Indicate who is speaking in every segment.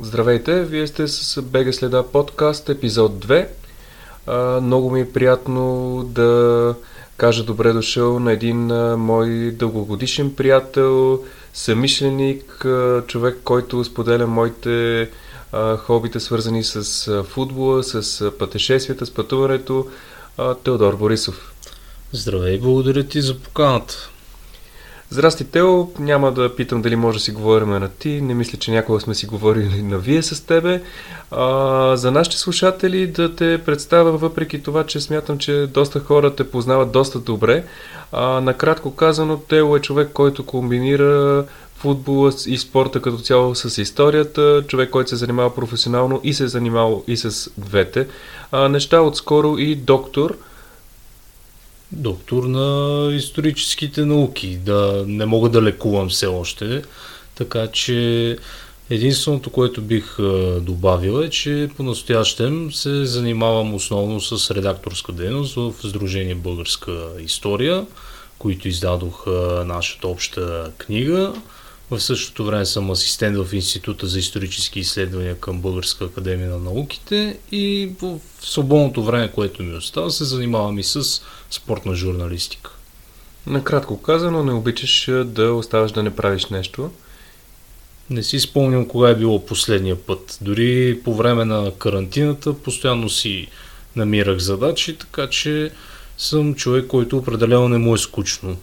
Speaker 1: Здравейте, вие сте с Бега следа подкаст, епизод 2. А, много ми е приятно да кажа добре дошъл на един а, мой дългогодишен приятел, съмишленик, а, човек, който споделя моите а, хобите, свързани с а, футбола, с а, пътешествията, с пътуването, а, Теодор Борисов.
Speaker 2: Здравей, благодаря ти за поканата.
Speaker 1: Здрасти, Тео. Няма да питам дали може да си говорим на ти. Не мисля, че някога сме си говорили на вие с тебе. А, за нашите слушатели да те представя, въпреки това, че смятам, че доста хора те познават доста добре. А, накратко казано, Тео е човек, който комбинира футбола и спорта като цяло с историята, човек, който се занимава професионално и се е занимавал и с двете а, неща. Отскоро и доктор –
Speaker 2: доктор на историческите науки. Да не мога да лекувам все още. Така че единственото, което бих добавил е, че по-настоящем се занимавам основно с редакторска дейност в Сдружение Българска история, които издадох нашата обща книга. В същото време съм асистент в Института за исторически изследвания към Българска академия на науките и в свободното време, което ми остава, се занимавам и с спортна журналистика.
Speaker 1: Накратко казано, не обичаш да оставаш да не правиш нещо.
Speaker 2: Не си спомням кога е било последния път. Дори по време на карантината постоянно си намирах задачи, така че съм човек, който определено не му е скучно.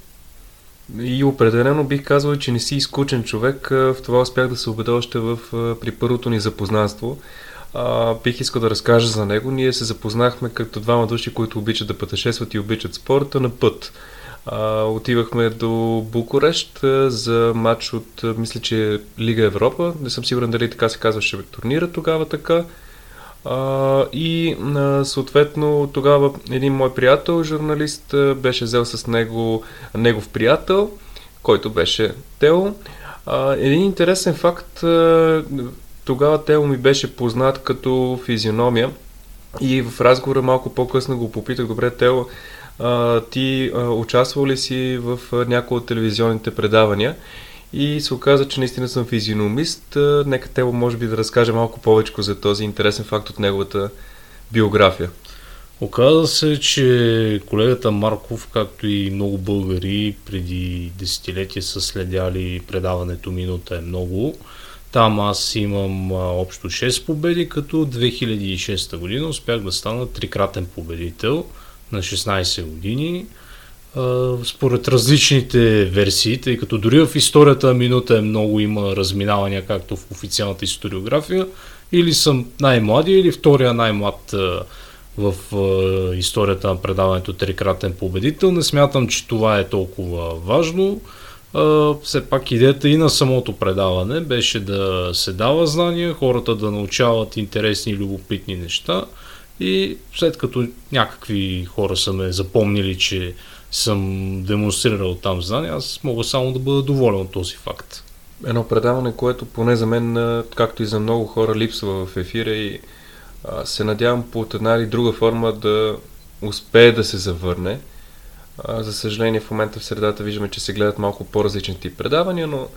Speaker 1: И определено бих казал, че не си изкучен човек. В това успях да се убеда още в, при първото ни запознанство. А, бих искал да разкажа за него. Ние се запознахме като двама души, които обичат да пътешестват и обичат спорта на път. А, отивахме до Букурещ за матч от, мисля, че Лига Европа. Не съм сигурен дали така се казваше турнира тогава така. А, и а, съответно тогава един мой приятел, журналист, беше взел с него негов приятел, който беше Тео. А, един интересен факт, тогава Тео ми беше познат като физиономия и в разговора малко по-късно го попитах, добре Тео, а, ти а, участвал ли си в някои от телевизионните предавания? И се оказа, че наистина съм физиономист. Нека Тело може би да разкаже малко повече за този интересен факт от неговата биография.
Speaker 2: Оказа се, че колегата Марков, както и много българи преди десетилетия са следяли предаването Минута е много. Там аз имам общо 6 победи, като 2006 година успях да стана трикратен победител на 16 години според различните версии, тъй като дори в историята минута е много има разминавания, както в официалната историография, или съм най-младия, или втория най-млад в историята на предаването Трикратен победител. Не смятам, че това е толкова важно. Все пак идеята и на самото предаване беше да се дава знания, хората да научават интересни и любопитни неща и след като някакви хора са ме запомнили, че съм демонстрирал там знания, аз мога само да бъда доволен от този факт.
Speaker 1: Едно предаване, което поне за мен, както и за много хора, липсва в ефира и а, се надявам по една или друга форма да успее да се завърне. А, за съжаление, в момента в средата виждаме, че се гледат малко по-различни тип предавания, но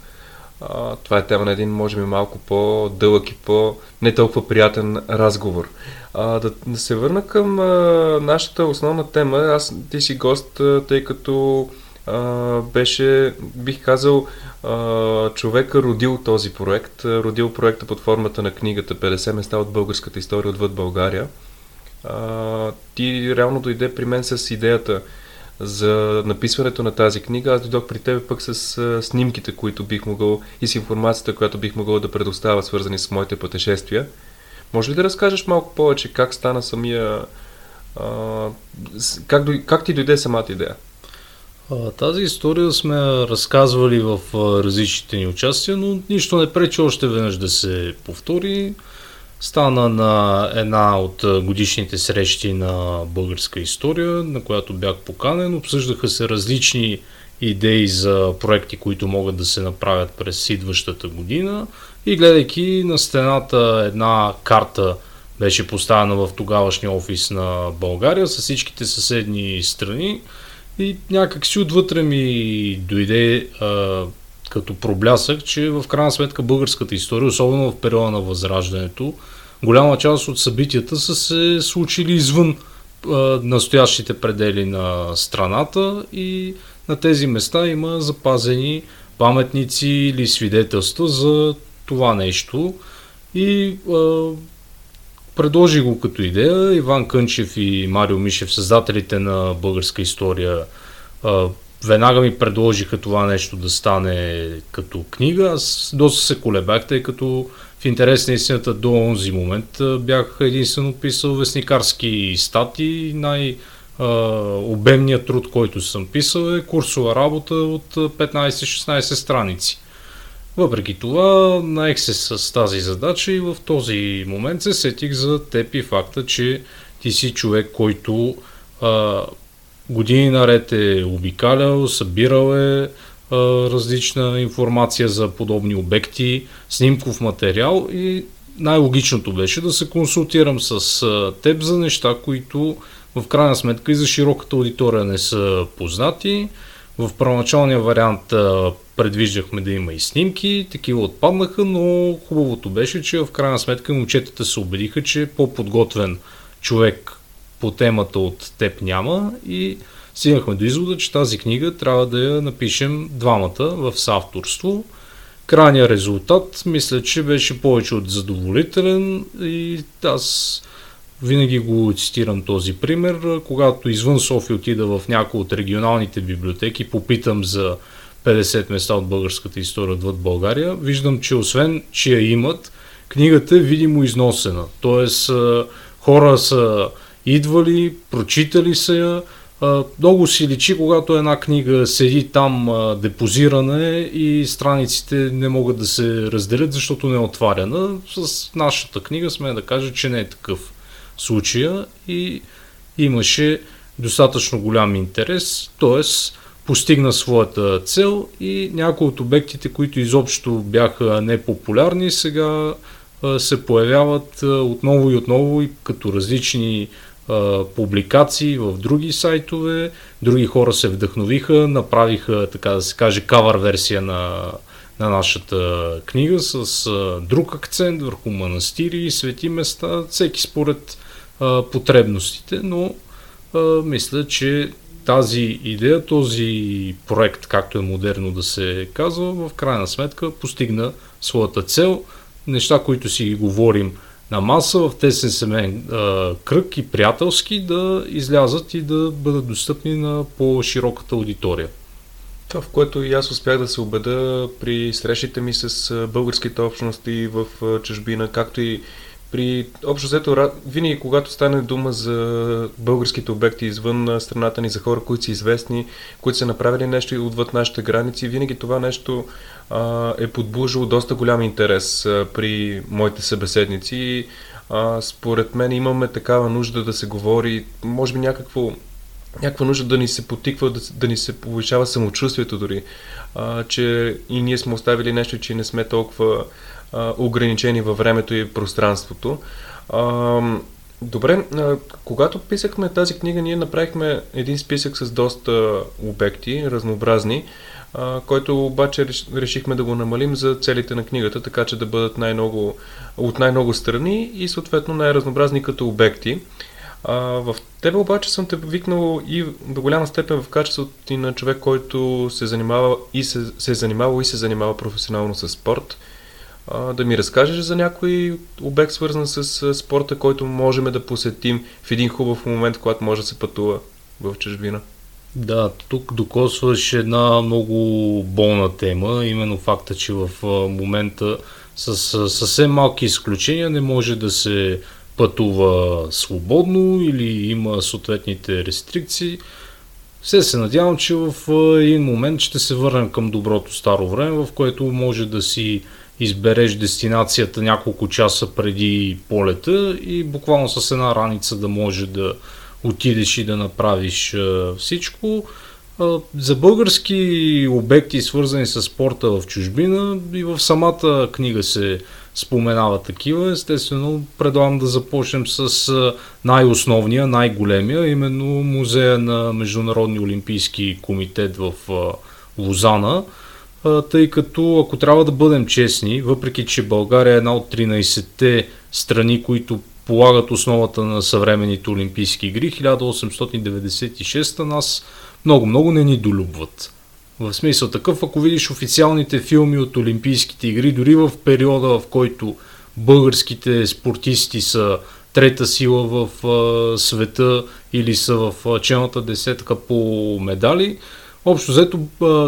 Speaker 1: това е тема на един, може би, малко по-дълъг и по-не толкова приятен разговор. А, да, да се върна към а, нашата основна тема. Аз ти си гост, а, тъй като а, беше, бих казал, а, човека родил този проект, родил проекта под формата на книгата 50 места от българската история отвъд България. А, ти реално дойде при мен с идеята за написването на тази книга. Аз дойдох при теб пък с а, снимките, които бих могъл и с информацията, която бих могъл да предоставя, свързани с моите пътешествия. Може ли да разкажеш малко повече как стана самия... А, как, как ти дойде самата идея?
Speaker 2: Тази история сме разказвали в различните ни участия, но нищо не пречи още веднъж да се повтори. Стана на една от годишните срещи на българска история, на която бях поканен. Обсъждаха се различни идеи за проекти, които могат да се направят през идващата година. И гледайки на стената една карта беше поставена в тогавашния офис на България с всичките съседни страни и някак си отвътре ми дойде а, като проблясък, че в крайна сметка българската история, особено в периода на Възраждането, голяма част от събитията са се случили извън а, настоящите предели на страната и на тези места има запазени паметници или свидетелства за това нещо. И а, предложи го като идея. Иван Кънчев и Марио Мишев, създателите на българска история, а, веднага ми предложиха това нещо да стане като книга. Аз доста се колебах, тъй като в интерес на истината до онзи момент бях единствено писал вестникарски стати. Най- обемният труд, който съм писал е курсова работа от 15-16 страници. Въпреки това, наех се с тази задача и в този момент се сетих за теб и факта, че ти си човек, който а, години наред е обикалял, събирал е а, различна информация за подобни обекти, снимков материал и най-логичното беше да се консултирам с а, теб за неща, които в крайна сметка и за широката аудитория не са познати. В първоначалния вариант а, предвиждахме да има и снимки, такива отпаднаха, но хубавото беше, че в крайна сметка момчетата се убедиха, че по-подготвен човек по темата от теб няма и стигнахме до извода, че тази книга трябва да я напишем двамата в съавторство. Крайният резултат мисля, че беше повече от задоволителен и аз винаги го цитирам този пример. Когато извън София отида в някои от регионалните библиотеки, попитам за 50 места от българската история отвъд България, виждам, че освен, че я имат, книгата е видимо износена. Тоест, хора са идвали, прочитали са я, много си личи, когато една книга седи там депозирана и страниците не могат да се разделят, защото не е отваряна. С нашата книга сме да кажа, че не е такъв случая и имаше достатъчно голям интерес, т.е. постигна своята цел и някои от обектите, които изобщо бяха непопулярни, сега се появяват отново и отново и като различни публикации в други сайтове. Други хора се вдъхновиха, направиха, така да се каже, кавър версия на, на нашата книга с а, друг акцент върху манастири свети места, всеки според а, потребностите, но а, мисля, че тази идея, този проект, както е модерно да се казва, в крайна сметка постигна своята цел. Неща, които си говорим на маса в тесен семейен кръг и приятелски да излязат и да бъдат достъпни на по-широката аудитория.
Speaker 1: Това, в което и аз успях да се убеда при срещите ми с българските общности в чужбина, както и при общо взето, винаги когато стане дума за българските обекти извън страната ни, за хора, които са известни, които са направили нещо отвъд нашите граници, винаги това нещо а, е подбужило доста голям интерес а, при моите събеседници. А, според мен имаме такава нужда да се говори, може би някакво някаква нужда да ни се потиква, да, да ни се повишава самочувствието дори, а, че и ние сме оставили нещо, че не сме толкова ограничени във времето и пространството. А, добре, а, когато писахме тази книга, ние направихме един списък с доста обекти, разнообразни, а, който обаче решихме да го намалим за целите на книгата, така че да бъдат най-много, от най-много страни и съответно най-разнообразни като обекти. А, в тебе обаче съм те викнал и до голяма степен в качеството ти на човек, който се занимава и се, се е занимавал и се занимава професионално с спорт да ми разкажеш за някой обект, свързан с спорта, който можем да посетим в един хубав момент, когато може да се пътува в чужбина.
Speaker 2: Да, тук докосваш една много болна тема, именно факта, че в момента с съвсем малки изключения не може да се пътува свободно или има съответните рестрикции. Все се надявам, че в един момент ще се върнем към доброто старо време, в което може да си избереш дестинацията няколко часа преди полета и буквално с една раница да може да отидеш и да направиш всичко. За български обекти, свързани с спорта в чужбина, и в самата книга се споменава такива. Естествено, предлагам да започнем с най-основния, най-големия, именно музея на Международния олимпийски комитет в Лозана тъй като ако трябва да бъдем честни, въпреки че България е една от 13-те страни, които полагат основата на съвременните Олимпийски игри, 1896 нас много-много не ни долюбват. В смисъл такъв, ако видиш официалните филми от Олимпийските игри, дори в периода, в който българските спортисти са трета сила в а, света или са в челната десетка по медали, общо взето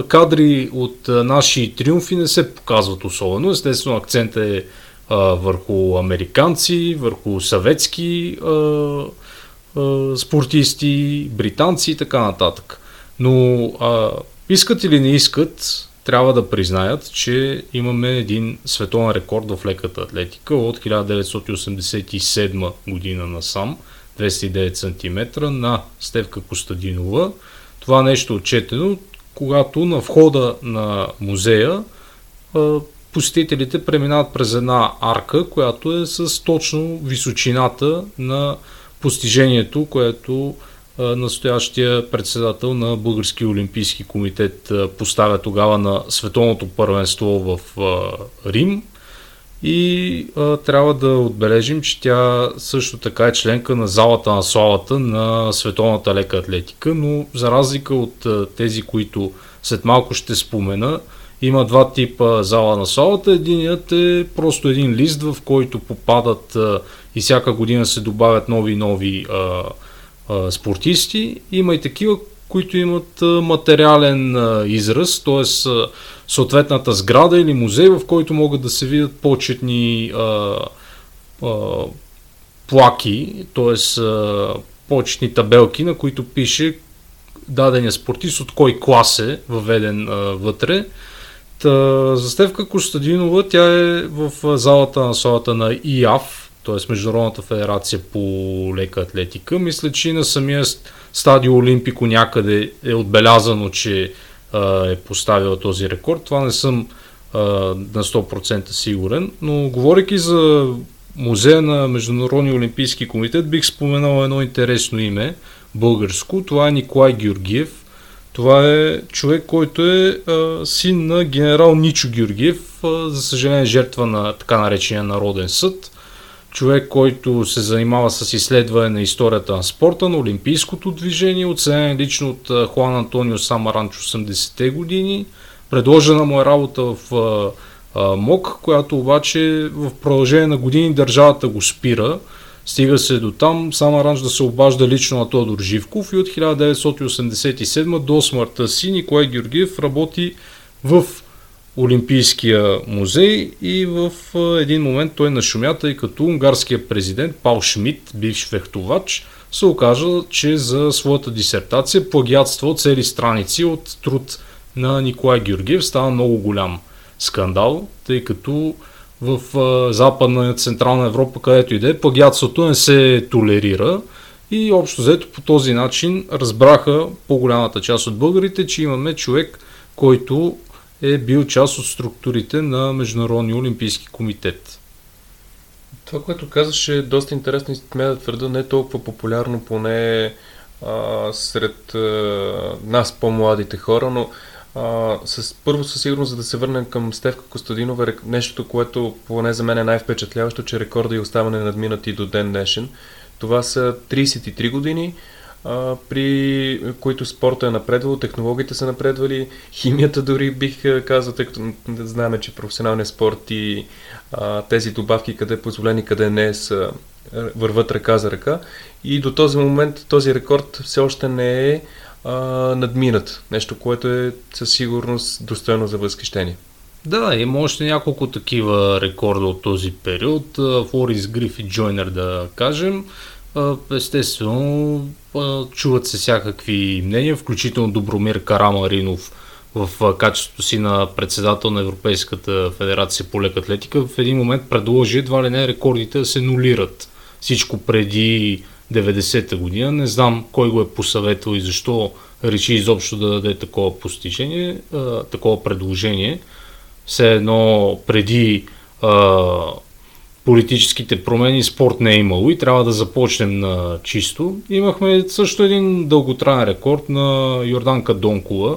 Speaker 2: кадри от наши триумфи не се показват особено. Естествено, акцентът е върху американци, върху съветски спортисти, британци и така нататък. Но искат или не искат, трябва да признаят, че имаме един световен рекорд в леката атлетика от 1987 година насам, 209 см на Стевка Костадинова. Това нещо отчетено, когато на входа на музея посетителите преминават през една арка, която е с точно височината на постижението, което настоящия председател на Български олимпийски комитет поставя тогава на световното първенство в Рим. И а, трябва да отбележим, че тя също така е членка на залата на славата на световната лека атлетика, но за разлика от а, тези, които след малко ще спомена, има два типа зала на славата. Единият е просто един лист, в който попадат а, и всяка година се добавят нови и нови а, а, спортисти. Има и такива, които имат материален израз, т.е. съответната сграда или музей, в който могат да се видят почетни а, а, плаки, т.е. почетни табелки, на които пише дадения спортист от кой клас е въведен а, вътре. Та, за Стевка Костадинова, тя е в залата на славата на ИАФ, т.е. Международната федерация по лека атлетика. Мисля, че и на самия стадио Олимпико някъде е отбелязано, че е поставила този рекорд. Това не съм а, на 100% сигурен, но говоряки за музея на Международния олимпийски комитет, бих споменал едно интересно име, българско. Това е Николай Георгиев. Това е човек, който е а, син на генерал Ничо Георгиев, а, за съжаление жертва на така наречения Народен съд човек, който се занимава с изследване на историята на спорта, на олимпийското движение, оценен лично от Хуан Антонио Самаранч 80-те години. Предложена му е работа в МОК, която обаче в продължение на години държавата го спира. Стига се до там Самаранч да се обажда лично на Тодор Живков и от 1987 до смъртта си Николай Георгиев работи в Олимпийския музей и в един момент той нашумя, тъй като унгарския президент Пал Шмидт, бивш фехтовач, се окажа, че за своята дисертация плагиатства цели страници от труд на Николай Георгиев. Става много голям скандал, тъй като в Западна и Централна Европа, където и да е, плагиатството не се толерира. И общо взето по този начин разбраха по-голямата част от българите, че имаме човек, който е бил част от структурите на Международния олимпийски комитет.
Speaker 1: Това, което казваш е доста интересно и смея да твърда не е толкова популярно поне а, сред а, нас по-младите хора, но а, с, първо със сигурност, за да се върнем към Стевка Костадинова, нещото, което поне за мен е най-впечатляващо, че рекорда и оставане надминати до ден днешен. Това са 33 години, при които спорта е напредвал, технологиите са напредвали, химията дори бих казал, тъй като знаем, че професионалният спорт и а, тези добавки, къде е позволени, къде не са, върват ръка за ръка. И до този момент този рекорд все още не е а, надминат. Нещо, което е със сигурност достойно за възхищение.
Speaker 2: Да, има още няколко такива рекорда от този период. Флорис Гриф и Джойнер, да кажем. Естествено, чуват се всякакви мнения, включително Добромир Карамаринов в качеството си на председател на Европейската федерация по лек атлетика в един момент предложи едва ли не рекордите да се нулират. Всичко преди 90-та година. Не знам кой го е посъветвал и защо реши изобщо да даде такова постижение, такова предложение. Все едно преди политическите промени спорт не е имало и трябва да започнем на чисто. Имахме също един дълготраен рекорд на Йорданка Донкова,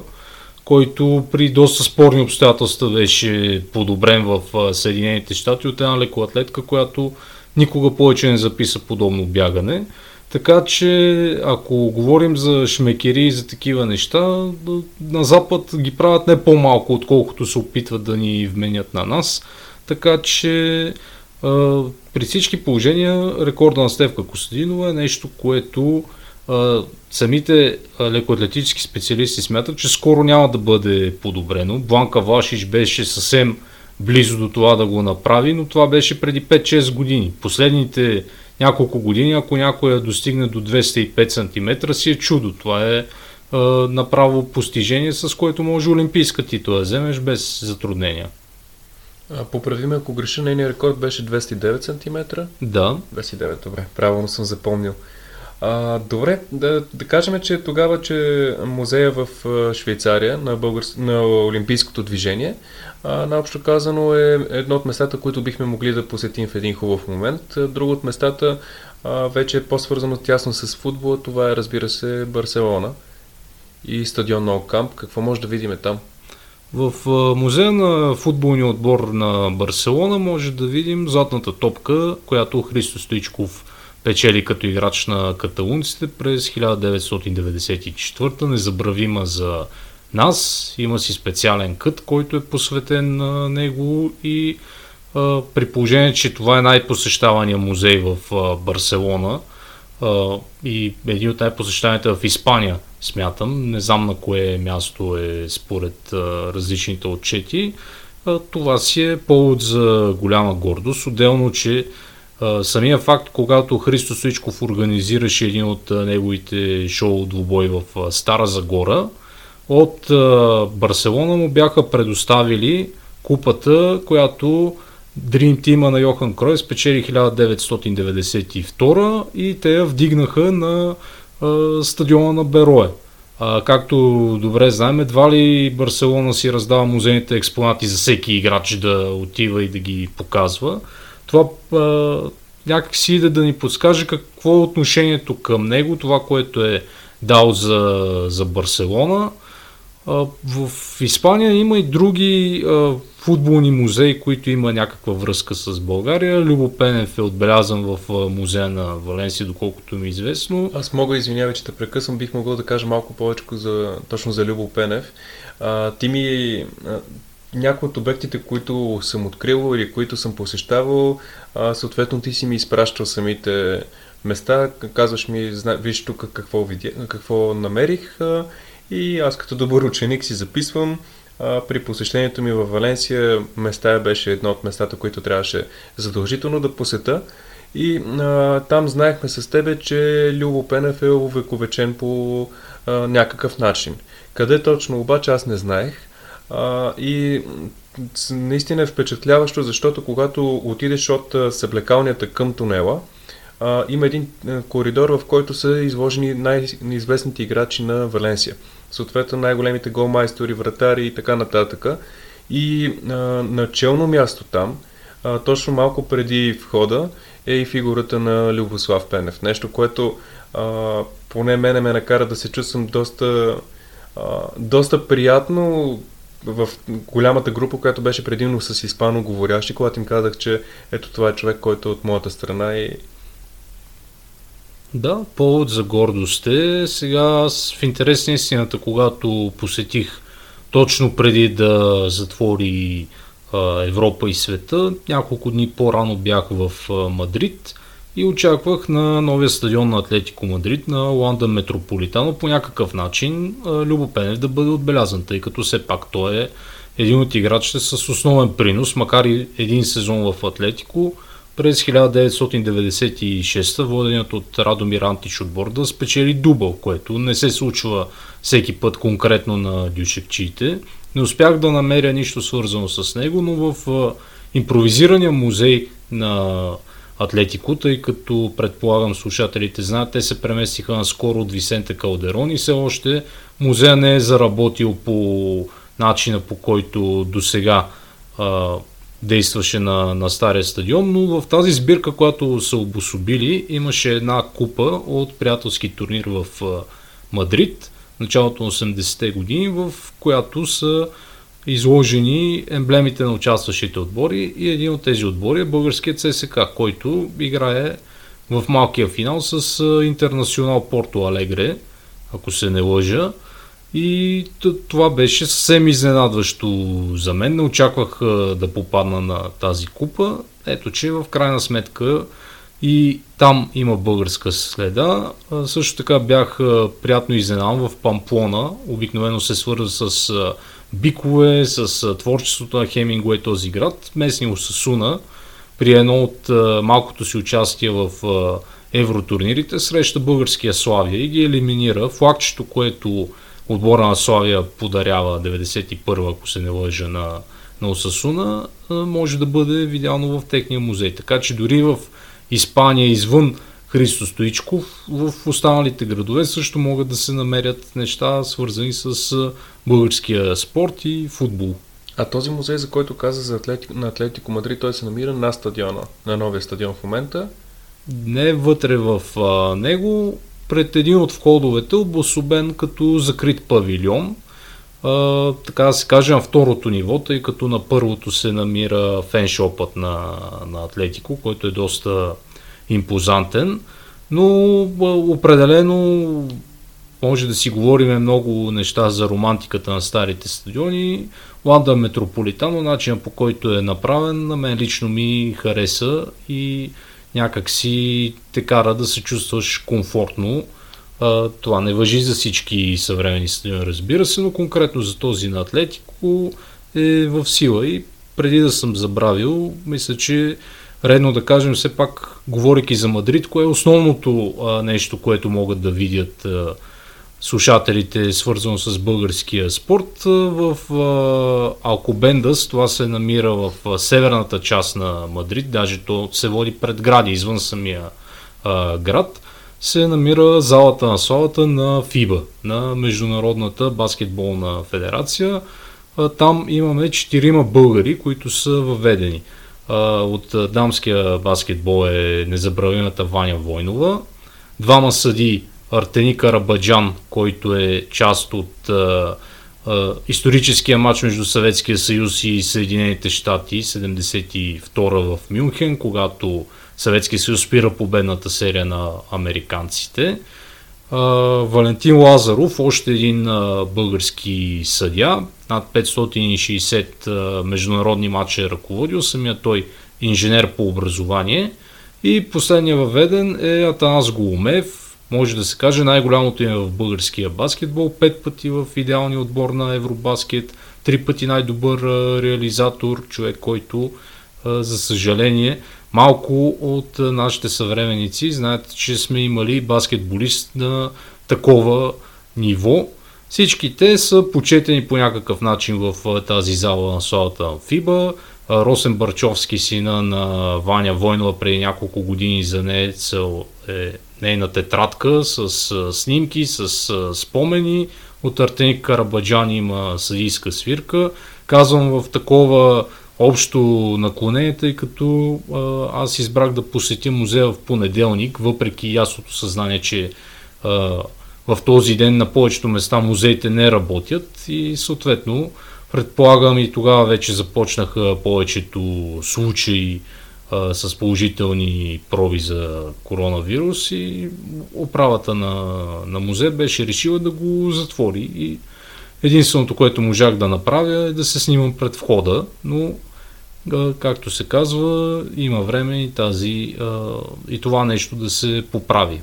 Speaker 2: който при доста спорни обстоятелства беше подобрен в Съединените щати от една лекоатлетка, която никога повече не записа подобно бягане. Така че, ако говорим за шмекери и за такива неща, на Запад ги правят не по-малко, отколкото се опитват да ни вменят на нас. Така че, при всички положения, рекорда на Стевка Костадинова е нещо, което самите лекоатлетически специалисти смятат, че скоро няма да бъде подобрено. Бланка Вашиш беше съвсем близо до това да го направи, но това беше преди 5-6 години. Последните няколко години, ако някой достигне до 205 см, си е чудо. Това е направо постижение, с което може олимпийска титла да вземеш без затруднения.
Speaker 1: Поправи ме, ако греша, нейният рекорд беше 209 см.
Speaker 2: Да.
Speaker 1: 209, добре, правилно съм запомнил. А, добре, да, да кажем, че тогава, че музея в Швейцария на, българ... на Олимпийското движение, а, наобщо казано е едно от местата, които бихме могли да посетим в един хубав момент. Друго от местата а, вече е по-свързано тясно с футбола. Това е, разбира се, Барселона и стадион на Окамп. Какво може да видим там?
Speaker 2: В музея на футболния отбор на Барселона може да видим златната топка, която Христо Стоичков печели като играч на каталунците през 1994, незабравима за нас. Има си специален кът, който е посветен на него и а, при положение, че това е най-посещавания музей в а, Барселона и един от най-посещаваните в Испания, смятам. Не знам на кое място е според различните отчети. Това си е повод за голяма гордост. Отделно, че самия факт, когато Христо Суичков организираше един от неговите шоу двубой в Стара Загора, от Барселона му бяха предоставили купата, която Dream Team на Йохан Крой спечели 1992 и те я вдигнаха на стадиона на Берое. А, както добре знаем, едва ли Барселона си раздава музейните експонати за всеки играч да отива и да ги показва това а, някак си да, да ни подскаже какво е отношението към него, това, което е дал за, за Барселона. А, в Испания има и други а, футболни музеи, които има някаква връзка с България. Любо Пенев е отбелязан в музея на Валенсия, доколкото ми е известно.
Speaker 1: Аз мога, извинявай, че те прекъсвам, бих могъл да кажа малко повече за, точно за Любо Пенев. А, ти ми някои от обектите, които съм открил или които съм посещавал, а, съответно ти си ми изпращал самите места, казваш ми, виж тук какво, видя, какво намерих а, и аз като добър ученик си записвам. При посещението ми в Валенсия места беше едно от местата, които трябваше задължително да посета. И а, там знаехме с тебе, че Любо Пенев е увековечен по а, някакъв начин. Къде точно обаче аз не знаех. А, и наистина е впечатляващо, защото когато отидеш от съблекалнята към тунела, а, има един коридор, в който са изложени най-известните играчи на Валенсия. Съответно най-големите голмайстори, вратари и така нататък. И а, на челно място там, а, точно малко преди входа, е и фигурата на Любослав Пенев. Нещо, което а, поне мене ме накара да се чувствам доста, а, доста приятно, в голямата група, която беше предимно с испано говорящи, когато им казах, че ето това е човек, който е от моята страна и
Speaker 2: да, повод за гордост е. Сега в интерес на истината, когато посетих точно преди да затвори а, Европа и света, няколко дни по-рано бях в а, Мадрид и очаквах на новия стадион на Атлетико Мадрид на Ланда Метрополитано по някакъв начин Пенев да бъде отбелязан, тъй като все пак той е един от играчите с основен принос, макар и един сезон в Атлетико, през 1996 воденият от Радомир Антиш отбор спечели дубъл, което не се случва всеки път конкретно на дюшекчиите. Не успях да намеря нищо свързано с него, но в импровизирания музей на Атлетико, тъй като предполагам слушателите знаят, те се преместиха наскоро от Висенте Калдерон и все още музея не е заработил по начина по който до сега действаше на, на стария стадион, но в тази сбирка, която са обособили, имаше една купа от приятелски турнир в Мадрид началото на 80-те години, в която са изложени емблемите на участващите отбори и един от тези отбори е българският ЦСК, който играе в малкия финал с Интернационал Порто Алегре, ако се не лъжа. И това беше съвсем изненадващо за мен. Не очаквах да попадна на тази купа. Ето, че в крайна сметка и там има българска следа. Също така бях приятно изненадан в Памплона. Обикновено се свързва с бикове, с творчеството на Хемингуей този град. Местни Осасуна при едно от малкото си участие в евротурнирите среща българския Славия и ги елиминира. Флагчето, което отбора на Славия подарява 91 ако се не лъжа на, на Осасуна, може да бъде видяно в техния музей. Така че дори в Испания, извън Христо Стоичков, в останалите градове също могат да се намерят неща, свързани с българския спорт и футбол.
Speaker 1: А този музей, за който каза за атлетик, на Атлетико Мадрид, той се намира на стадиона, на новия стадион в момента.
Speaker 2: Не вътре в а, него, пред един от входовете, обособен като закрит павилион. А, така да се каже на второто ниво, тъй като на първото се намира феншопът на, на Атлетико, който е доста импозантен. Но определено може да си говорим много неща за романтиката на старите стадиони. Ланда Метрополитано, начинът по който е направен, на мен лично ми хареса и някак си те кара да се чувстваш комфортно. А, това не въжи за всички съвремени стадиони, разбира се, но конкретно за този на Атлетико е в сила и преди да съм забравил, мисля, че редно да кажем все пак, говоряки за Мадрид, кое е основното а, нещо, което могат да видят а, слушателите, свързано с българския спорт. В Алкобендас, това се намира в северната част на Мадрид, даже то се води пред гради, извън самия град, се намира залата на славата на ФИБА, на Международната баскетболна федерация. Там имаме четирима българи, които са въведени. От дамския баскетбол е незабравимата Ваня Войнова, двама съди Артени Карабаджан, който е част от а, а, историческия матч между Съветския съюз и Съединените щати, 72 в Мюнхен, когато Съветския съюз спира победната серия на американците. А, Валентин Лазаров, още един а, български съдя, над 560 а, международни матча е ръководил, самия той инженер по образование. И последния въведен е Атанас Голумев, може да се каже най-голямото име в българския баскетбол, пет пъти в идеалния отбор на Евробаскет, три пъти най-добър реализатор, човек, който за съжаление малко от нашите съвременици знаят, че сме имали баскетболист на такова ниво. Всички те са почетени по някакъв начин в тази зала на славата на ФИБА. Росен Барчовски, сина на Ваня Войнова преди няколко години за нея е нейна тетрадка с снимки, с спомени. От Артеник Карабаджан има съдийска свирка. Казвам в такова общо наклонение, тъй като аз избрах да посетя музея в понеделник, въпреки ясното съзнание, че а, в този ден на повечето места музеите не работят и съответно предполагам и тогава вече започнаха повечето случаи а, с положителни проби за коронавирус и управата на, на музей беше решила да го затвори и единственото, което можах да направя е да се снимам пред входа, но както се казва, има време и, тази, и това нещо да се поправи.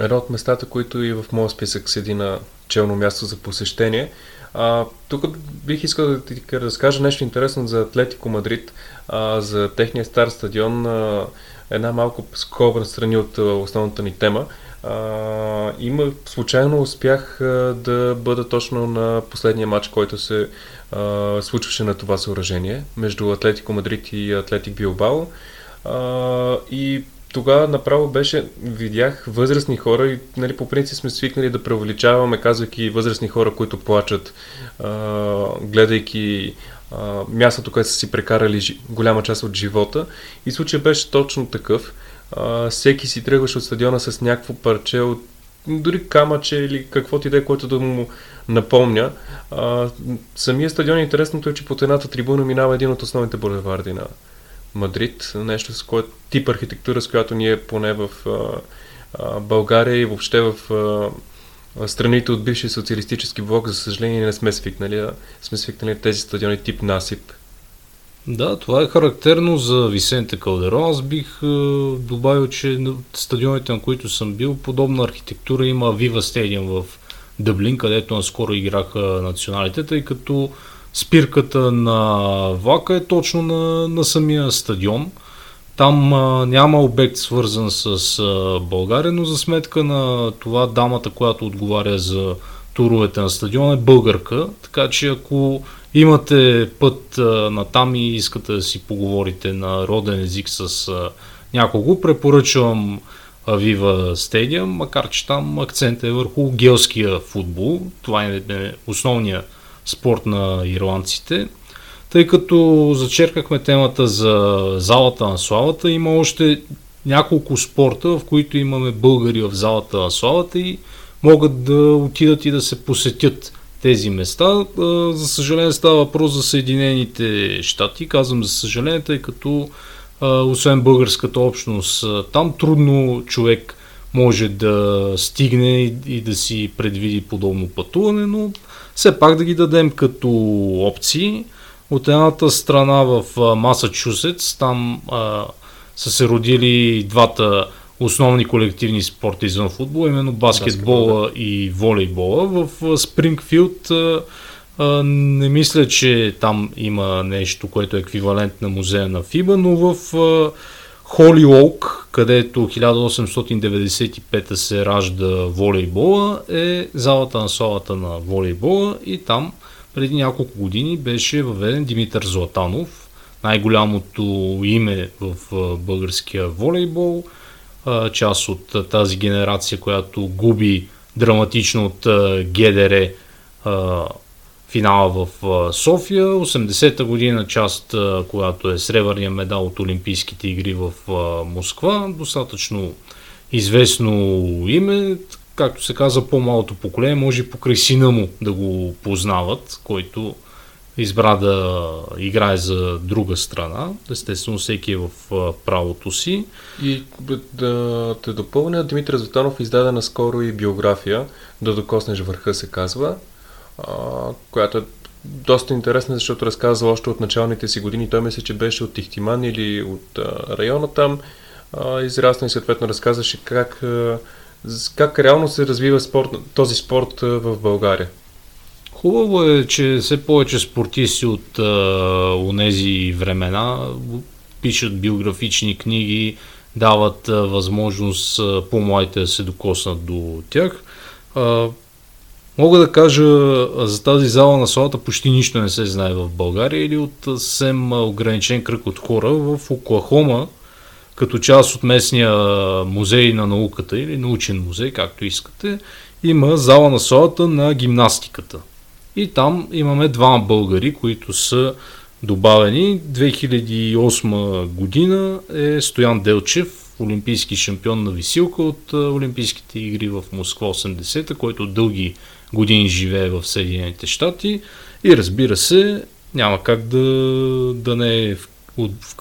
Speaker 1: Едно от местата, които и в моят списък седи на челно място за посещение. А, тук бих искал да ти разкажа нещо интересно за Атлетико Мадрид а, за техния стар стадион. А, една малко скоба страни от основната ни тема. А, има, случайно успях а, да бъда точно на последния матч, който се а, случваше на това съоръжение между Атлетико Мадрид и Атлетик Билбао. А, и тогава направо беше, видях възрастни хора и нали, по принцип сме свикнали да преувеличаваме, казвайки възрастни хора, които плачат, гледайки мястото, където са си прекарали голяма част от живота. И случай беше точно такъв. Всеки си тръгваше от стадиона с някакво парче от дори камъче или каквото и да е, което да му напомня. А, самия стадион е интересното е, че под едната трибуна минава един от основните булеварди на Мадрид. Нещо с което тип архитектура, с която ние поне в а, България и въобще в а, страните от бившия социалистически блок, за съжаление, не сме свикнали. А сме свикнали тези стадиони тип насип.
Speaker 2: Да, това е характерно за Висенте Калдеро. Аз бих е, добавил, че стадионите, на които съм бил, подобна архитектура има Вива Стадиум в Дъблин, където наскоро играха националите, тъй като спирката на влака е точно на, на самия стадион. Там а, няма обект свързан с а, България, но за сметка на това дамата, която отговаря за туровете на стадиона е българка, така че ако имате път а, на там и искате да си поговорите на роден език с а, някого, препоръчвам Viva Stadium, макар че там акцент е върху гелския футбол. Това е основния спорт на ирландците. Тъй като зачеркахме темата за залата на славата, има още няколко спорта, в които имаме българи в залата на славата и могат да отидат и да се посетят тези места. За съжаление става въпрос за Съединените щати. Казвам за съжаление, тъй като освен българската общност, там трудно човек може да стигне и да си предвиди подобно пътуване, но все пак да ги дадем като опции. От едната страна в Масачусетс, там а, са се родили двата основни колективни спорта извън футбол, именно баскетбола да. и волейбола. В Спрингфилд не мисля, че там има нещо, което е еквивалент на музея на ФИБА, но в Холи Оук, където 1895 се ражда волейбола, е залата на славата на волейбола и там преди няколко години беше въведен Димитър Златанов, най-голямото име в българския волейбол – част от тази генерация, която губи драматично от ГДР финала в София. 80-та година част, която е сребърния медал от Олимпийските игри в Москва. Достатъчно известно име, както се казва, по-малото поколение, може покрай сина му да го познават, който избра да играе за друга страна. Естествено, всеки е в правото си.
Speaker 1: И да те допълня, Димитър Златанов издаде наскоро и биография, Да докоснеш върха се казва, която е доста интересна, защото разказва още от началните си години. Той мисля, че беше от Тихтиман или от района там. Израсна и съответно разказваше как, как реално се развива спорт, този спорт в България.
Speaker 2: Хубаво е, че все повече спортисти от онези времена пишат биографични книги, дават а, възможност а, по-младите да се докоснат до тях. Мога да кажа за тази зала на славата почти нищо не се знае в България или от съвсем ограничен кръг от хора. В Оклахома, като част от местния музей на науката или научен музей, както искате, има зала на славата на гимнастиката. И там имаме двама българи, които са добавени. 2008 година е Стоян Делчев, олимпийски шампион на висилка от Олимпийските игри в Москва 80-та, който дълги години живее в Съединените щати. И разбира се, няма как да, да не е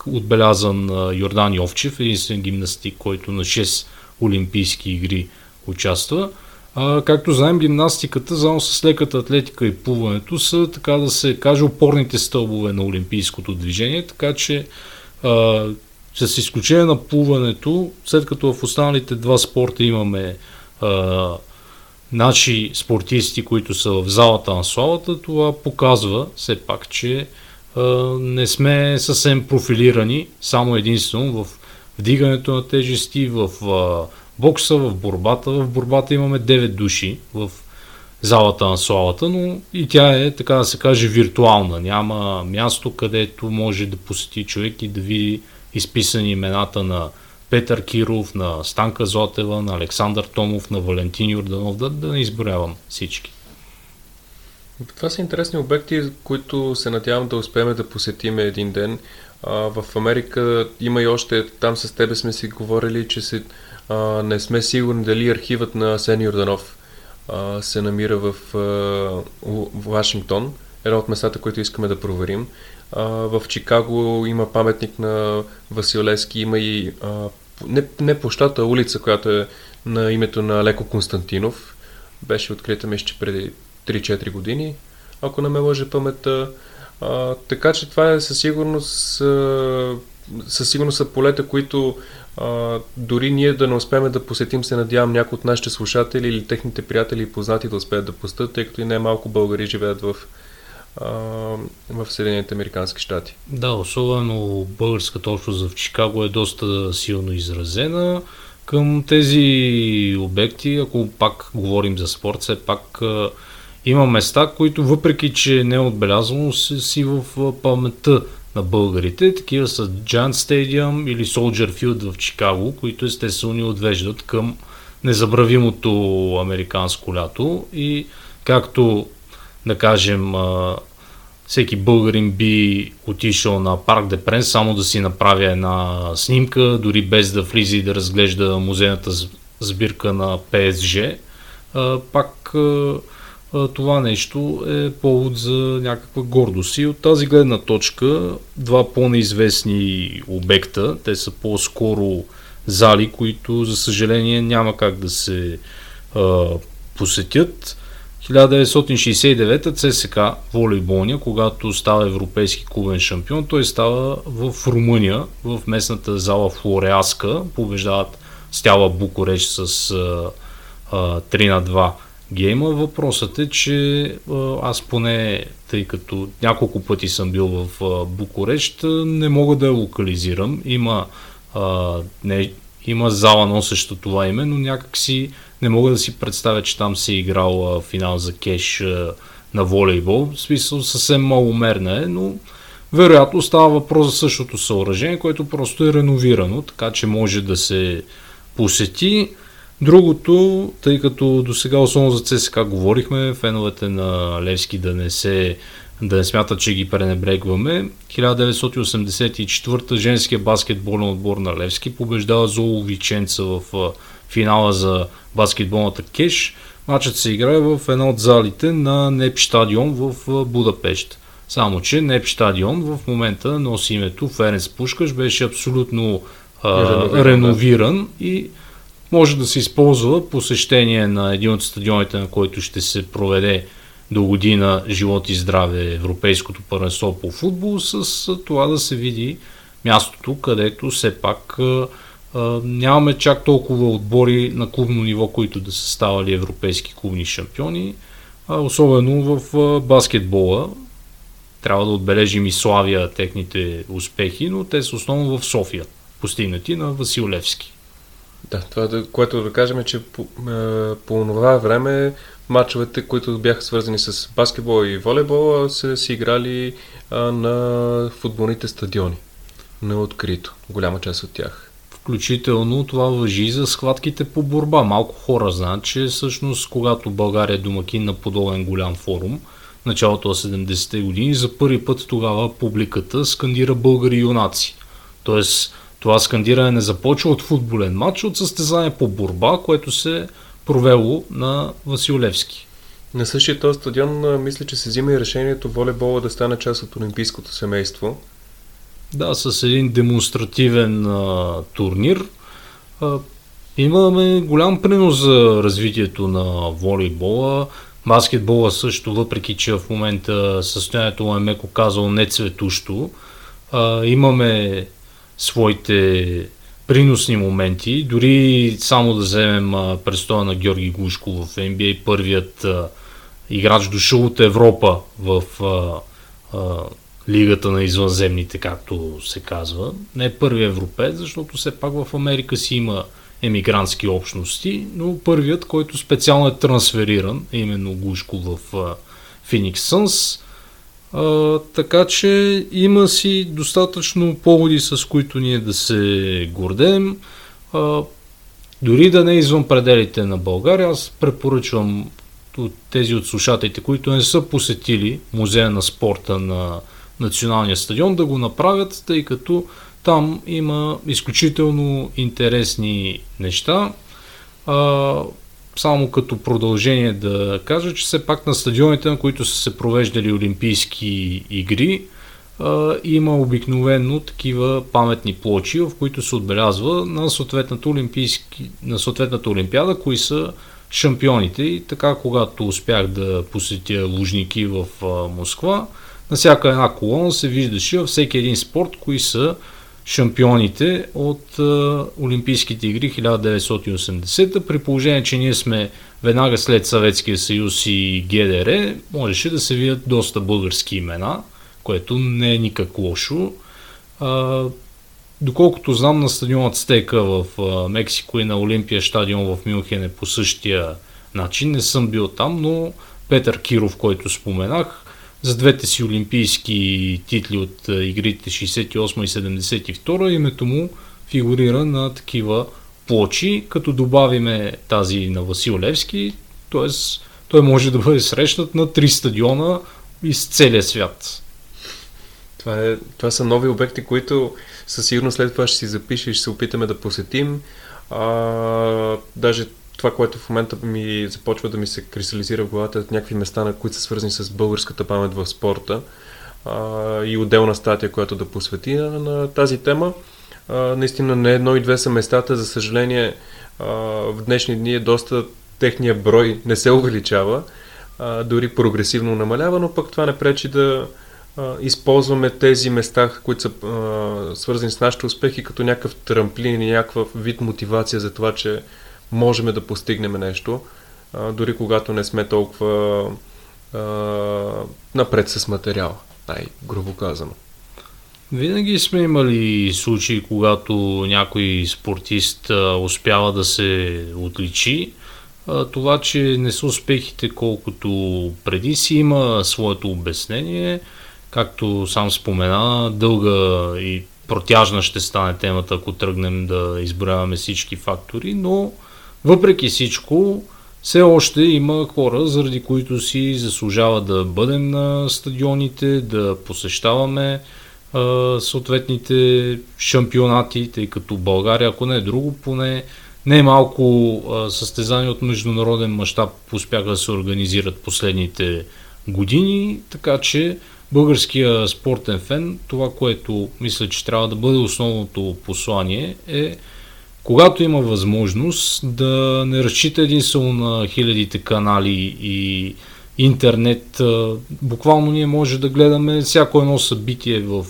Speaker 2: отбелязан Йордан Йовчев, единствен гимнастик, който на 6 Олимпийски игри участва. А, както знаем, гимнастиката, заедно с леката атлетика и плуването са, така да се каже, опорните стълбове на олимпийското движение, така че а, с изключение на плуването, след като в останалите два спорта имаме а, наши спортисти, които са в залата на славата, това показва все пак, че а, не сме съвсем профилирани само единствено в вдигането на тежести, в а, бокса, в борбата. В борбата имаме 9 души в залата на славата, но и тя е, така да се каже, виртуална. Няма място, където може да посети човек и да види изписани имената на Петър Киров, на Станка Зотева, на Александър Томов, на Валентин Юрданов, да, да не изборявам всички.
Speaker 1: Това са интересни обекти, които се надявам да успеем да посетим един ден. А, в Америка има и още, там с тебе сме си говорили, че се, а, не сме сигурни дали архивът на Сен Йорданов а, се намира в а, Вашингтон, едно от местата, които искаме да проверим. А, в Чикаго има паметник на Василевски, има и а, не, не площата, улица, която е на името на Леко Константинов. Беше открита, мисля, преди 3-4 години, ако не ме лъже паметта. А, така че това е със сигурност, а, със сигурност са полета, които а, дори ние да не успеем да посетим, се надявам някои от нашите слушатели или техните приятели и познати да успеят да постат, тъй като и най-малко българи живеят в, а, в Съединените Американски щати.
Speaker 2: Да, особено българската общност в Чикаго е доста силно изразена към тези обекти, ако пак говорим за спорт, все пак има места, които въпреки, че не е отбелязано, си в паметта на българите. Такива са Giant Stadium или Soldier Field в Чикаго, които естествено ни отвеждат към незабравимото американско лято и както да кажем всеки българин би отишъл на Парк де Пренс само да си направи една снимка, дори без да влиза и да разглежда музейната сбирка на ПСЖ. Пак това нещо е повод за някаква гордост. И от тази гледна точка два по-неизвестни обекта, те са по-скоро зали, които за съжаление няма как да се а, посетят. 1969 ЦСК волейболния, когато става европейски клубен шампион, той става в Румъния, в местната зала Флореаска, побеждават Стяла Букурещ с а, а, 3 на 2 гейма. Въпросът е, че аз поне, тъй като няколко пъти съм бил в Букурещ, не мога да я локализирам. Има, а, не, има зала носеща това име, но някакси не мога да си представя, че там се е играл а, финал за кеш а, на волейбол. В смисъл съвсем маломерна е, но вероятно става въпрос за същото съоръжение, което просто е реновирано, така че може да се посети. Другото, тъй като до сега основно за ЦСКА говорихме, феновете на Левски да не се да не смятат, че ги пренебрегваме. 1984 женския баскетболен отбор на Левски побеждава Золо Виченца в финала за баскетболната кеш. Матчът се играе в една от залите на НЕП стадион в Будапешт. Само, че НЕП стадион в момента носи името Ференц Пушкаш, беше абсолютно а, реновиран, реновиран и може да се използва посещение на един от стадионите, на който ще се проведе до година живот и здраве Европейското първенство по футбол, с това да се види мястото, където все пак нямаме чак толкова отбори на клубно ниво, които да са ставали европейски клубни шампиони, особено в баскетбола. Трябва да отбележим и Славия техните успехи, но те са основно в София, постигнати на Васил Левски.
Speaker 1: Да, това, което да кажем е, че по, е, по това време матчовете, които бяха свързани с баскетбол и волейбол, са си играли а, на футболните стадиони. На открито. Голяма част от тях.
Speaker 2: Включително това въжи за схватките по борба. Малко хора знаят, че всъщност когато България е домакин на подобен голям форум, началото на 70-те години, за първи път тогава публиката скандира българи юнаци. Тоест, това скандиране не започва от футболен матч, от състезание по борба, което се провело на Василевски.
Speaker 1: На същия този стадион мисля, че се взима и решението волейбола да стане част от олимпийското семейство.
Speaker 2: Да, с един демонстративен а, турнир. А, имаме голям принос за развитието на волейбола. Баскетбола също, въпреки че в момента състоянието му е меко казало не цветущо. А, имаме своите приносни моменти. Дори само да вземем престоя на Георги Гушко в NBA, първият играч дошъл от Европа в а, а, лигата на извънземните, както се казва. Не е първи европеец, защото все пак в Америка си има емигрантски общности, но първият, който специално е трансфериран, е именно Гушко в Phoenix Suns, а, така че има си достатъчно поводи, с които ние да се гордеем. А, дори да не е извън пределите на България, аз препоръчвам от тези от слушателите, които не са посетили музея на спорта на националния стадион, да го направят, тъй като там има изключително интересни неща. А, само като продължение да кажа, че все пак на стадионите, на които са се провеждали олимпийски игри, има обикновено такива паметни плочи, в които се отбелязва на съответната, олимпийски, на съответната олимпиада, кои са шампионите. И така, когато успях да посетя Лужники в Москва, на всяка една колона се виждаше във всеки един спорт, кои са шампионите от а, Олимпийските игри 1980, при положение, че ние сме веднага след Съветския съюз и ГДР, можеше да се видят доста български имена, което не е никак лошо. А, доколкото знам на стадионът Стека в а, Мексико и на Олимпия стадион в Мюнхен е по същия начин, не съм бил там, но Петър Киров, който споменах, за двете си олимпийски титли от игрите 68 и 72, името му фигурира на такива плочи, като добавиме тази на Васил Левски, т.е. той може да бъде срещнат на три стадиона из целия свят.
Speaker 1: Това, е, това са нови обекти, които със сигурност след това ще си запишем и ще се опитаме да посетим. А, даже това, което в момента ми започва да ми се кристализира в главата, е някакви места, на които са свързани с българската памет в спорта а, и отделна статия, която да посвети на, на тази тема. А, наистина не едно и две са местата, за съжаление а, в днешни дни е доста техния брой не се увеличава, а, дори прогресивно намалява, но пък това не пречи да а, използваме тези места, които са а, свързани с нашите успехи, като някакъв трамплин и някакъв вид мотивация за това, че можем да постигнем нещо, а, дори когато не сме толкова а, напред с материала, най-грубо казано.
Speaker 2: Винаги сме имали случаи, когато някой спортист а, успява да се отличи. А, това, че не са успехите колкото преди си, има своето обяснение. Както сам спомена, дълга и протяжна ще стане темата, ако тръгнем да изброяваме всички фактори, но въпреки всичко, все още има хора, заради които си заслужава да бъдем на стадионите, да посещаваме а, съответните шампионати, тъй като България, ако не е друго, поне не е малко а, състезания от международен мащаб успяха да се организират последните години, така че българския спортен фен, това, което мисля, че трябва да бъде основното послание е когато има възможност да не разчита единствено на хилядите канали и интернет, буквално ние може да гледаме всяко едно събитие в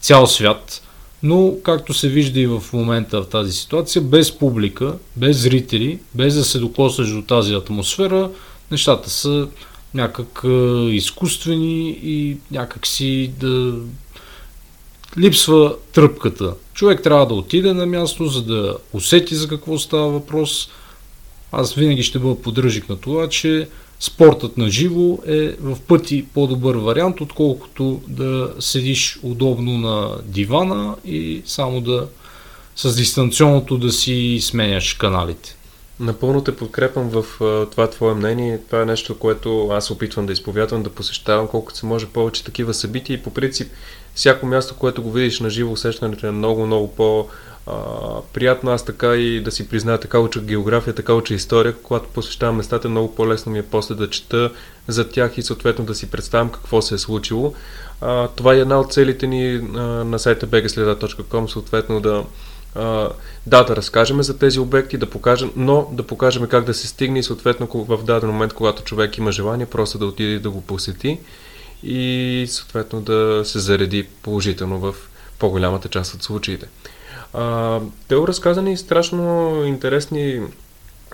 Speaker 2: цял свят, но както се вижда и в момента в тази ситуация, без публика, без зрители, без да се докосваш до тази атмосфера, нещата са някак изкуствени и някак си да липсва тръпката. Човек трябва да отиде на място, за да усети за какво става въпрос. Аз винаги ще бъда поддръжик на това, че спортът на живо е в пъти по-добър вариант, отколкото да седиш удобно на дивана и само да с дистанционното да си сменяш каналите.
Speaker 1: Напълно те подкрепям в това твое мнение. Това е нещо, което аз опитвам да изповядвам, да посещавам колкото се може повече такива събития и по принцип всяко място, което го видиш на живо, усещането е много, много по- приятно. Аз така и да си призная, така уча география, така уча история. Когато посещавам местата, много по-лесно ми е после да чета за тях и съответно да си представям какво се е случило. А, това е една от целите ни а, на сайта bgsleda.com, съответно да да, да разкажем за тези обекти, да покажем, но да покажем как да се стигне и съответно в даден момент, когато човек има желание, просто да отиде да го посети и съответно да се зареди положително в по-голямата част от случаите. А, те разказани страшно интересни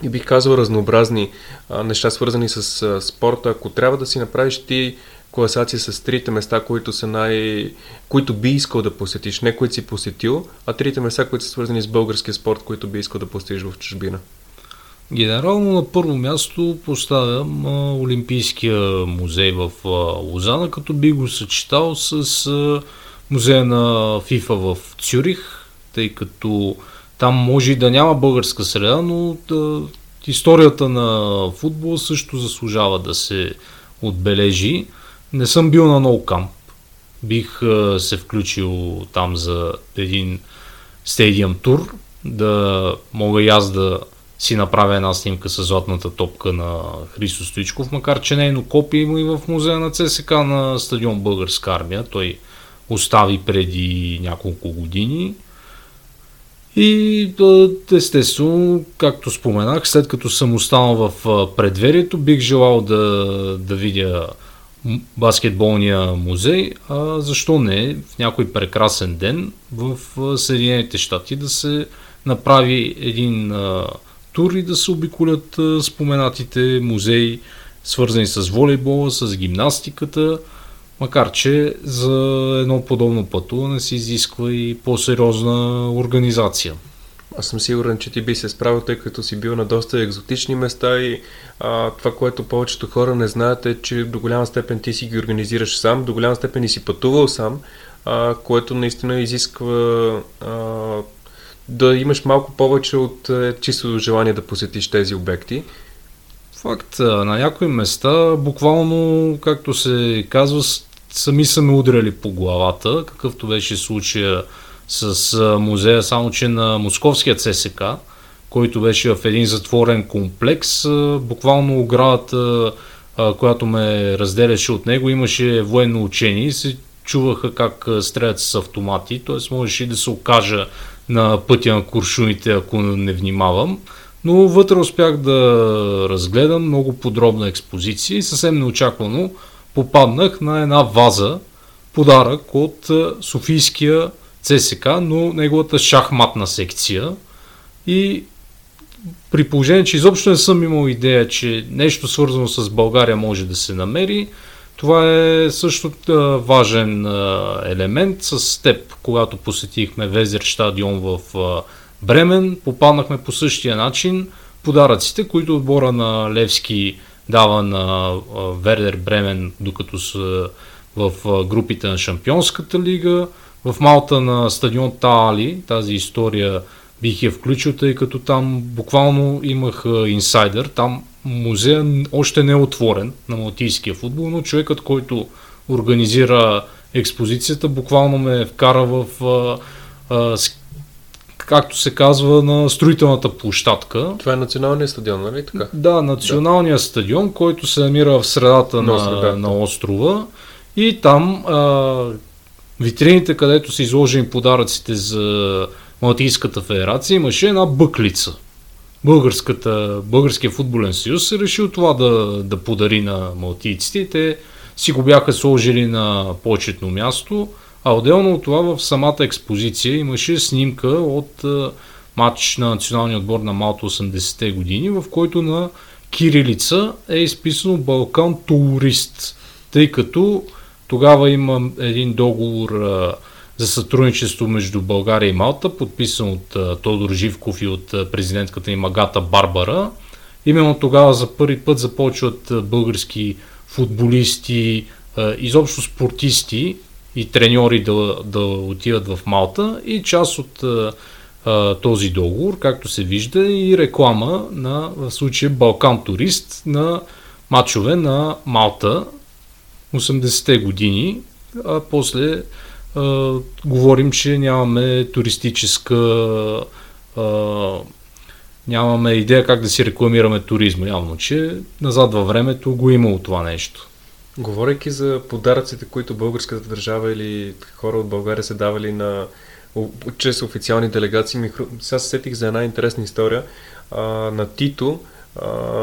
Speaker 1: и бих казал разнообразни а, неща, свързани с а, спорта. Ако трябва да си направиш ти класация с трите места, които са най... които би искал да посетиш, не които си посетил, а трите места, които са свързани с българския спорт, които би искал да посетиш в чужбина.
Speaker 2: Генерално на първо място поставям Олимпийския музей в Лозана, като би го съчетал с музея на ФИФА в Цюрих, тъй като там може и да няма българска среда, но да, историята на футбол също заслужава да се отбележи. Не съм бил на Ноу Камп, бих се включил там за един стадиум тур, да мога и аз да си направя една снимка с златната топка на Христо Стоичков, макар че нейно копие има и в музея на ЦСК на стадион Българска армия. Той остави преди няколко години. И естествено, както споменах, след като съм останал в предверието, бих желал да, да видя баскетболния музей, а защо не в някой прекрасен ден в Съединените щати да се направи един а, тур и да се обиколят споменатите музеи, свързани с волейбола, с гимнастиката, макар че за едно подобно пътуване се изисква и по-сериозна организация.
Speaker 1: Аз съм сигурен, че ти би се справил, тъй като си бил на доста екзотични места и а, това, което повечето хора не знаят е, че до голяма степен ти си ги организираш сам, до голяма степен и си пътувал сам, а, което наистина изисква а, да имаш малко повече от е, чисто желание да посетиш тези обекти.
Speaker 2: Факт, на някои места, буквално, както се казва, сами са ме удряли по главата, какъвто беше случая с музея, само че на Московския ЦСК, който беше в един затворен комплекс. Буквално оградата, която ме разделяше от него, имаше военно учение и се чуваха как стрелят с автомати, т.е. можеше и да се окажа на пътя на куршуните, ако не внимавам. Но вътре успях да разгледам много подробна експозиция и съвсем неочаквано попаднах на една ваза, подарък от Софийския ЦСК, но неговата шахматна секция. И при положение, че изобщо не съм имал идея, че нещо свързано с България може да се намери, това е също важен елемент. С теб, когато посетихме Везер стадион в Бремен, попаднахме по същия начин подаръците, които отбора на Левски дава на Вердер Бремен, докато са в групите на Шампионската лига. В Малта на стадион Таали, тази история бих я включил, тъй като там буквално имах инсайдер. Там музея още не е отворен на малтийския футбол, но човекът, който организира експозицията, буквално ме вкара в а, а, както се казва, на строителната площадка.
Speaker 1: Това е националният стадион, нали така?
Speaker 2: Да, националният да. стадион, който се намира в средата на, на, на острова. И там а, витрините, където са изложени подаръците за Малтийската федерация, имаше една бъклица. Българската, Българския футболен съюз се решил това да, да подари на малтийците. Те си го бяха сложили на почетно място, а отделно от това в самата експозиция имаше снимка от матч на националния отбор на Малта 80-те години, в който на кирилица е изписано Балкан турист, тъй като тогава има един договор за сътрудничество между България и Малта, подписан от Тодор Живков и от президентката им Агата Барбара. Именно тогава за първи път започват български футболисти, изобщо спортисти и треньори да, да отиват в Малта и част от този договор, както се вижда, и реклама на, в случая, Балкан Турист на матчове на Малта 80-те години, а после а, говорим, че нямаме туристическа а, нямаме идея как да си рекламираме туризма. Явно, че назад във времето го е имало това нещо.
Speaker 1: Говорейки за подаръците, които българската държава или хора от България са давали на чрез официални делегации, сега се сетих за една интересна история а, на Тито,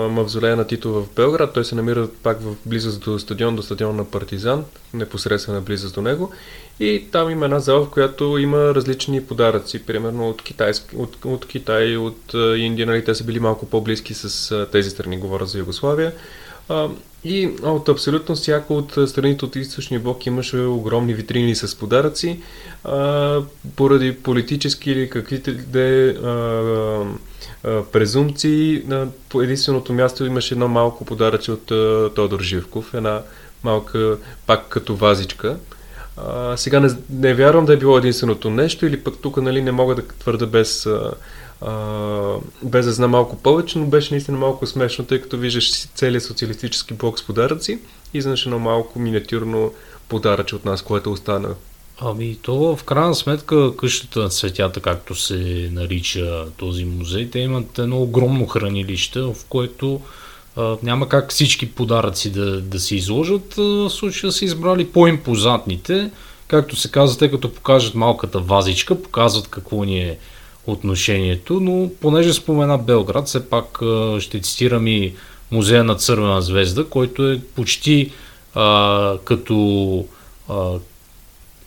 Speaker 1: мавзолея на Тито в Белград. Той се намира пак в близост до стадион, до стадион на Партизан, непосредствена близост до него. И там има една зала, в която има различни подаръци, примерно от, китайски, от, от Китай, от Индия, нали, те са били малко по-близки с тези страни, говоря за Югославия. А, и от абсолютно всяко от страните от източния блок имаше огромни витрини с подаръци, а, поради политически или каквито да е презумпции. На единственото място имаше едно малко подаръче от а, Тодор Живков, една малка, пак като вазичка. А, сега не, не вярвам да е било единственото нещо или пък тук нали, не мога да твърда без, а, а, без да знам малко повече, но беше наистина малко смешно, тъй като виждаш целият социалистически блок с подаръци и знаеш едно малко миниатюрно подаръче от нас, което остана?
Speaker 2: Ами то в крайна сметка къщата на цветята, както се нарича този музей, те имат едно огромно хранилище, в което няма как всички подаръци да, да се изложат. В случая са избрали по-импозантните. Както се казва, те като покажат малката вазичка, показват какво ни е отношението, но понеже спомена Белград, все пак ще цитирам и музея на Цървена звезда, който е почти а, като а,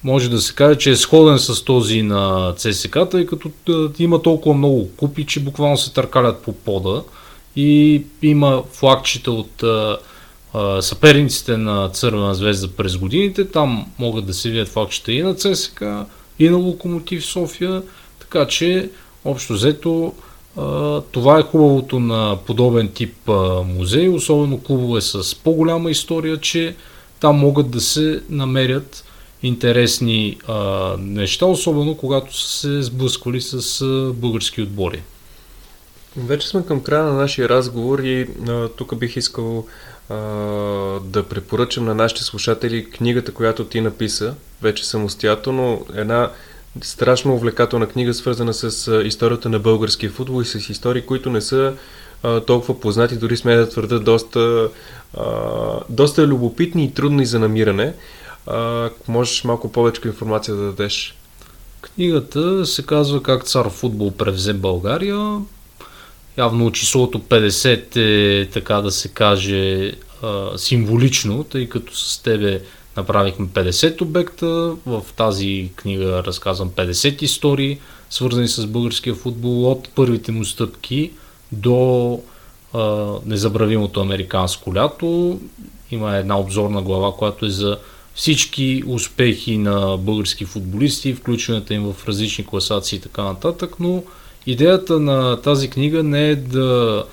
Speaker 2: може да се каже, че е сходен с този на ЦСК, тъй като има толкова много купи, че буквално се търкалят по пода и има флагчета от съперниците на Цървена звезда през годините. Там могат да се видят флагчета и на ЦСК, и на Локомотив София, така че общо взето това е хубавото на подобен тип а, музей, особено клубове с по-голяма история, че там могат да се намерят интересни неща, особено когато са се сблъсквали с български отбори.
Speaker 1: Вече сме към края на нашия разговор и а, тук бих искал а, да препоръчам на нашите слушатели книгата, която ти написа, вече самостоятелно, една страшно увлекателна книга, свързана с историята на българския футбол и с истории, които не са а, толкова познати, дори сме да твърда доста, а, доста любопитни и трудни за намиране. А, можеш малко повече информация да дадеш?
Speaker 2: Книгата се казва Как цар футбол превзе България. Явно числото 50 е, така да се каже, символично, тъй като с тебе направихме 50 обекта. В тази книга разказвам 50 истории, свързани с българския футбол от първите му стъпки до незабравимото американско лято. Има една обзорна глава, която е за всички успехи на български футболисти, включването им в различни класации и така нататък, но идеята на тази книга не е да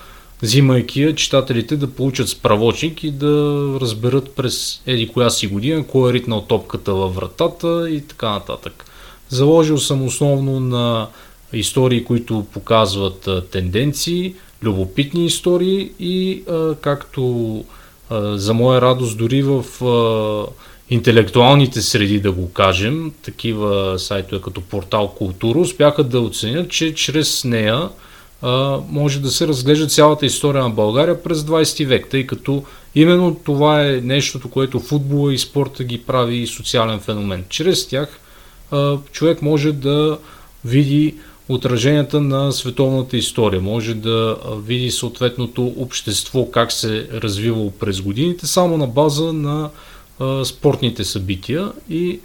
Speaker 2: взимайки читателите да получат справочник и да разберат през еди коя си година, кой е ритнал топката във вратата и така нататък. Заложил съм основно на истории, които показват тенденции, любопитни истории и както за моя радост дори в интелектуалните среди, да го кажем, такива сайтове като портал Култура, успяха да оценят, че чрез нея а, може да се разглежда цялата история на България през 20 век, тъй като именно това е нещото, което футбола и спорта ги прави социален феномен. Чрез тях а, човек може да види отраженията на световната история, може да види съответното общество как се развивало през годините, само на база на спортните събития и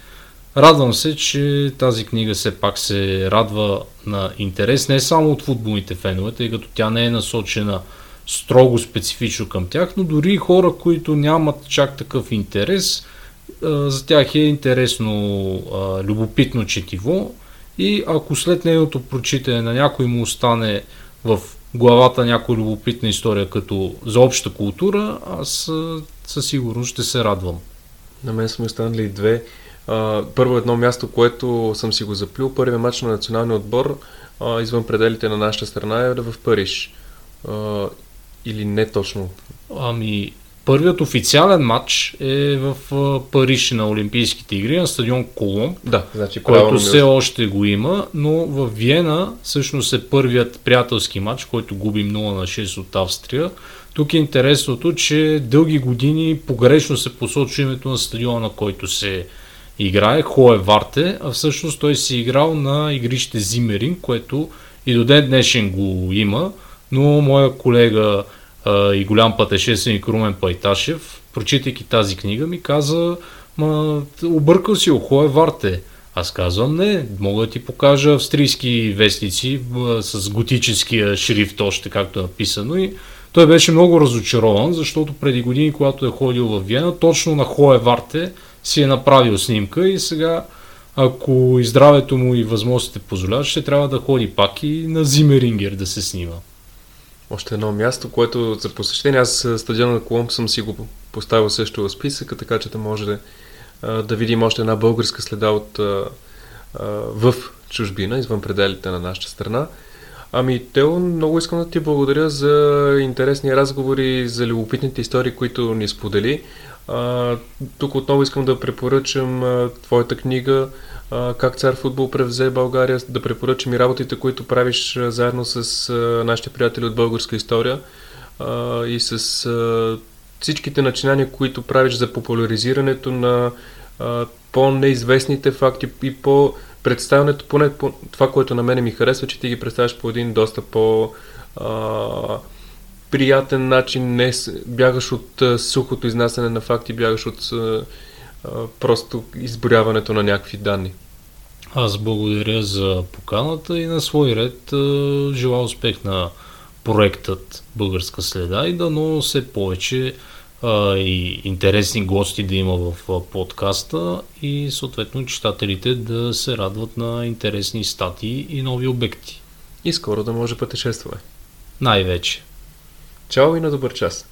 Speaker 2: радвам се, че тази книга все пак се радва на интерес не само от футболните фенове, тъй като тя не е насочена строго специфично към тях, но дори хора, които нямат чак такъв интерес, за тях е интересно, любопитно четиво и ако след нейното прочитане на някой му остане в главата някоя любопитна история като за обща култура, аз със сигурност ще се радвам.
Speaker 1: На мен са ми останали две. А, първо едно място, което съм си го заплюл, първият матч на националния отбор а, извън пределите на нашата страна е в Париж. А, или не точно?
Speaker 2: Ами, първият официален матч е в Париж на Олимпийските игри на стадион Колон,
Speaker 1: да, значи,
Speaker 2: който все още го има, но в Виена всъщност е първият приятелски матч, който губи 0 на 6 от Австрия. Тук е интересното, че дълги години погрешно се посочва името на стадиона, на който се играе, Хое Варте, а всъщност той си играл на игрище Зимерин, което и до ден днешен го има, но моя колега а, и голям пътешественик Румен Пайташев, прочитайки тази книга, ми каза, ма, объркал си, Хое Варте. Аз казвам не, мога да ти покажа австрийски вестници с готическия шрифт, още както е написано и той беше много разочарован, защото преди години, когато е ходил в Виена, точно на Хое Варте си е направил снимка и сега, ако и здравето му и възможностите позволяват, ще трябва да ходи пак и на Зимерингер да се снима.
Speaker 1: Още едно място, което за посещение, аз стадиона на Колумб съм си го поставил също в списъка, така че да може да, да видим още една българска следа от, в чужбина, извън пределите на нашата страна. Ами, Тео, много искам да ти благодаря за интересни разговори, за любопитните истории, които ни сподели. А, тук отново искам да препоръчам а, твоята книга а, Как цар футбол превзе България, да препоръчам и работите, които правиш а, заедно с а, нашите приятели от българска история а, и с а, всичките начинания, които правиш за популяризирането на а, по-неизвестните факти и по представянето, поне по това, което на мене ми харесва, че ти ги представяш по един доста по а, приятен начин, не бягаш от а, сухото изнасяне на факти, бягаш от а, просто изборяването на някакви данни.
Speaker 2: Аз благодаря за поканата и на свой ред желая успех на проектът Българска следа и дано все повече а, и интересни гости да има в а, подкаста и съответно читателите да се радват на интересни статии и нови обекти.
Speaker 1: И скоро да може пътешестваме.
Speaker 2: Най-вече.
Speaker 1: Чао и на добър час!